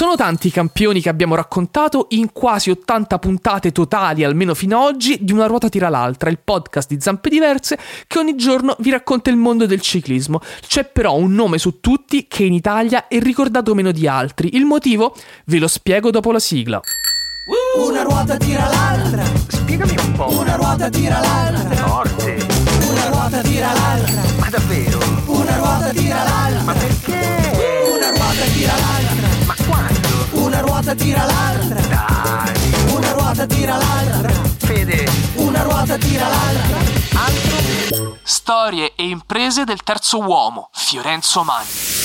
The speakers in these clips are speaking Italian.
Sono tanti i campioni che abbiamo raccontato in quasi 80 puntate totali, almeno fino ad oggi, di Una ruota tira l'altra, il podcast di Zampe Diverse che ogni giorno vi racconta il mondo del ciclismo. C'è però un nome su tutti che in Italia è ricordato meno di altri. Il motivo? Ve lo spiego dopo la sigla. Una ruota tira l'altra. Spiegami un po'. Una ruota tira l'altra. Forte. Una ruota tira l'altra. Ma davvero? Ruota tira l'altra. Dai. Una ruota tira l'altra. Fede. Una ruota tira l'altra. Altro? Storie e imprese del terzo uomo, Fiorenzo Magni.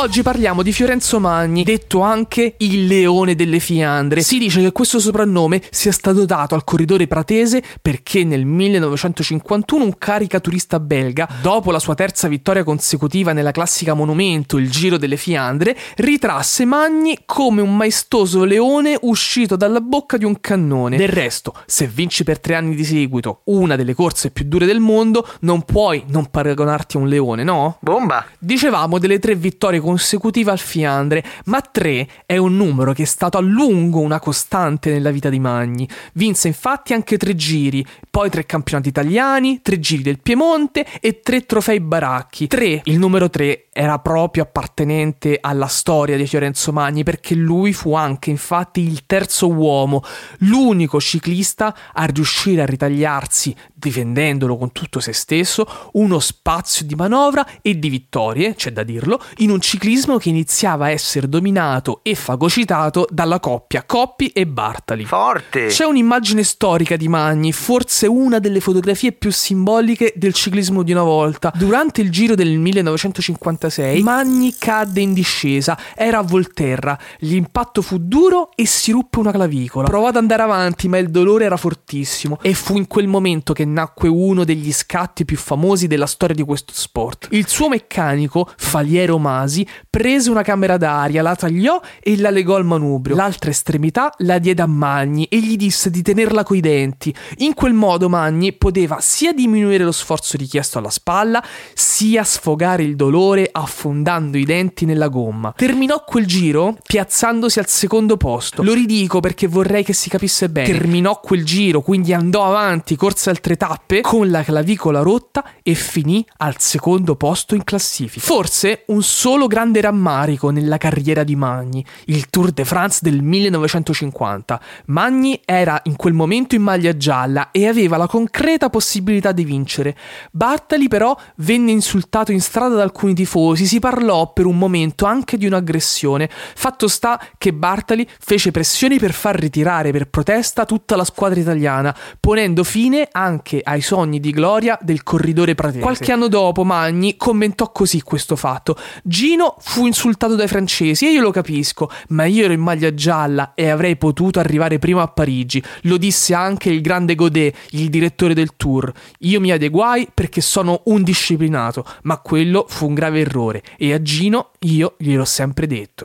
Oggi parliamo di Fiorenzo Magni, detto anche il leone delle Fiandre. Si dice che questo soprannome sia stato dato al corridore pratese perché nel 1951 un caricaturista belga, dopo la sua terza vittoria consecutiva nella classica monumento, il Giro delle Fiandre, ritrasse Magni come un maestoso leone uscito dalla bocca di un cannone. Del resto, se vinci per tre anni di seguito una delle corse più dure del mondo, non puoi non paragonarti a un leone, no? Bomba. Dicevamo delle tre vittorie consecutive al Fiandre, ma tre è un numero che è stato a lungo una costante nella vita di Magni. Vinse infatti anche tre giri, poi tre campionati italiani, tre giri del Piemonte e tre trofei baracchi. Tre, il numero tre era proprio appartenente alla storia di Fiorenzo Magni perché lui fu anche infatti il terzo uomo, l'unico ciclista a riuscire a ritagliarsi, difendendolo con tutto se stesso, uno spazio di manovra e di vittorie, c'è da dirlo, in un ciclismo che iniziava a essere dominato e fagocitato dalla coppia Coppi e Bartali. Forte. C'è un'immagine storica di Magni, forse una delle fotografie più simboliche del ciclismo di una volta. Durante il giro del 1956, Magni cadde in discesa, era a Volterra, l'impatto fu duro e si ruppe una clavicola. Provò ad andare avanti, ma il dolore era fortissimo e fu in quel momento che nacque uno degli scatti più famosi della storia di questo sport. Il suo meccanico, Faliero Masi, prese una camera d'aria, la tagliò e la legò al manubrio. L'altra estremità la diede a Magni e gli disse di tenerla coi denti. In quel modo Magni poteva sia diminuire lo sforzo richiesto alla spalla, sia sfogare il dolore affondando i denti nella gomma. Terminò quel giro piazzandosi al secondo posto. Lo ridico perché vorrei che si capisse bene. Terminò quel giro, quindi andò avanti, corse altre tappe con la clavicola rotta e finì al secondo posto in classifica. Forse un solo grande rammarico nella carriera di Magni, il Tour de France del 1950. Magni era in quel momento in maglia gialla e aveva la concreta possibilità di vincere. Bartali però venne insultato in strada da alcuni tifosi, si parlò per un momento anche di un'aggressione. Fatto sta che Bartali fece pressioni per far ritirare per protesta tutta la squadra italiana, ponendo fine anche ai sogni di gloria del corridore pratese. Qualche anno dopo Magni commentò così questo fatto. Gino fu insultato dai francesi e io lo capisco, ma io ero in maglia gialla e avrei potuto arrivare prima a Parigi. Lo disse anche il grande Godet, il direttore del tour. Io mi adeguai perché sono un disciplinato, ma quello fu un grave errore e a Gino io gliel'ho sempre detto.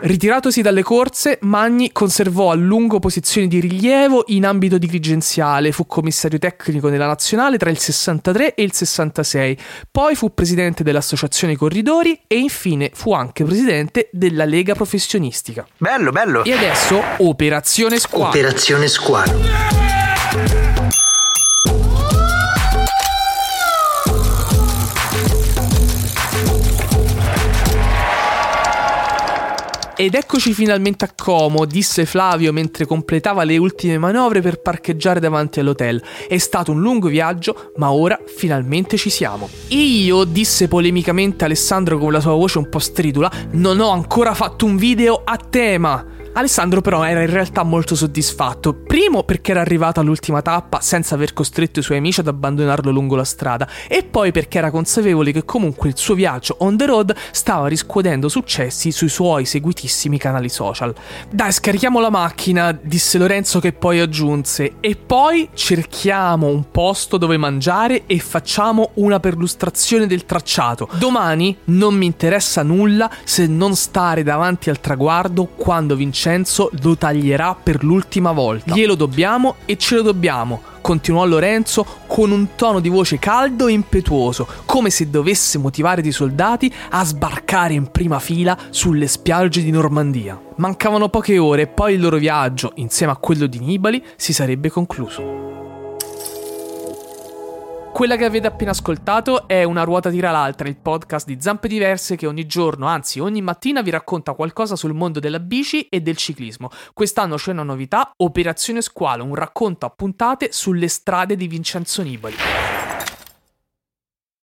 Ritiratosi dalle corse, Magni conservò a lungo posizioni di rilievo in ambito dirigenziale, fu commissario tecnico nella nazionale tra il 63 e il 66, poi fu presidente dell'associazione Corridori e infine fu anche presidente della Lega Professionistica. Bello, bello. E adesso Operazione Squadra. Operazione Squalo. Ed eccoci finalmente a Como, disse Flavio mentre completava le ultime manovre per parcheggiare davanti all'hotel. È stato un lungo viaggio, ma ora finalmente ci siamo. Io, disse polemicamente Alessandro con la sua voce un po' stridula, non ho ancora fatto un video a tema. Alessandro però era in realtà molto soddisfatto, primo perché era arrivato all'ultima tappa senza aver costretto i suoi amici ad abbandonarlo lungo la strada e poi perché era consapevole che comunque il suo viaggio on the road stava riscuotendo successi sui suoi seguitissimi canali social. Dai, scarichiamo la macchina, disse Lorenzo che poi aggiunse, e poi cerchiamo un posto dove mangiare e facciamo una perlustrazione del tracciato. Domani non mi interessa nulla se non stare davanti al traguardo quando Vincenzo lo taglierà per l'ultima volta. Glielo dobbiamo e ce lo dobbiamo. continuò Lorenzo con un tono di voce caldo e impetuoso, come se dovesse motivare i soldati a sbarcare in prima fila sulle spiagge di Normandia. Mancavano poche ore e poi il loro viaggio, insieme a quello di Nibali, si sarebbe concluso. Quella che avete appena ascoltato è Una ruota tira l'altra, il podcast di Zampe Diverse che ogni giorno, anzi ogni mattina vi racconta qualcosa sul mondo della bici e del ciclismo. Quest'anno c'è una novità, Operazione Squalo, un racconto a puntate sulle strade di Vincenzo Nibali.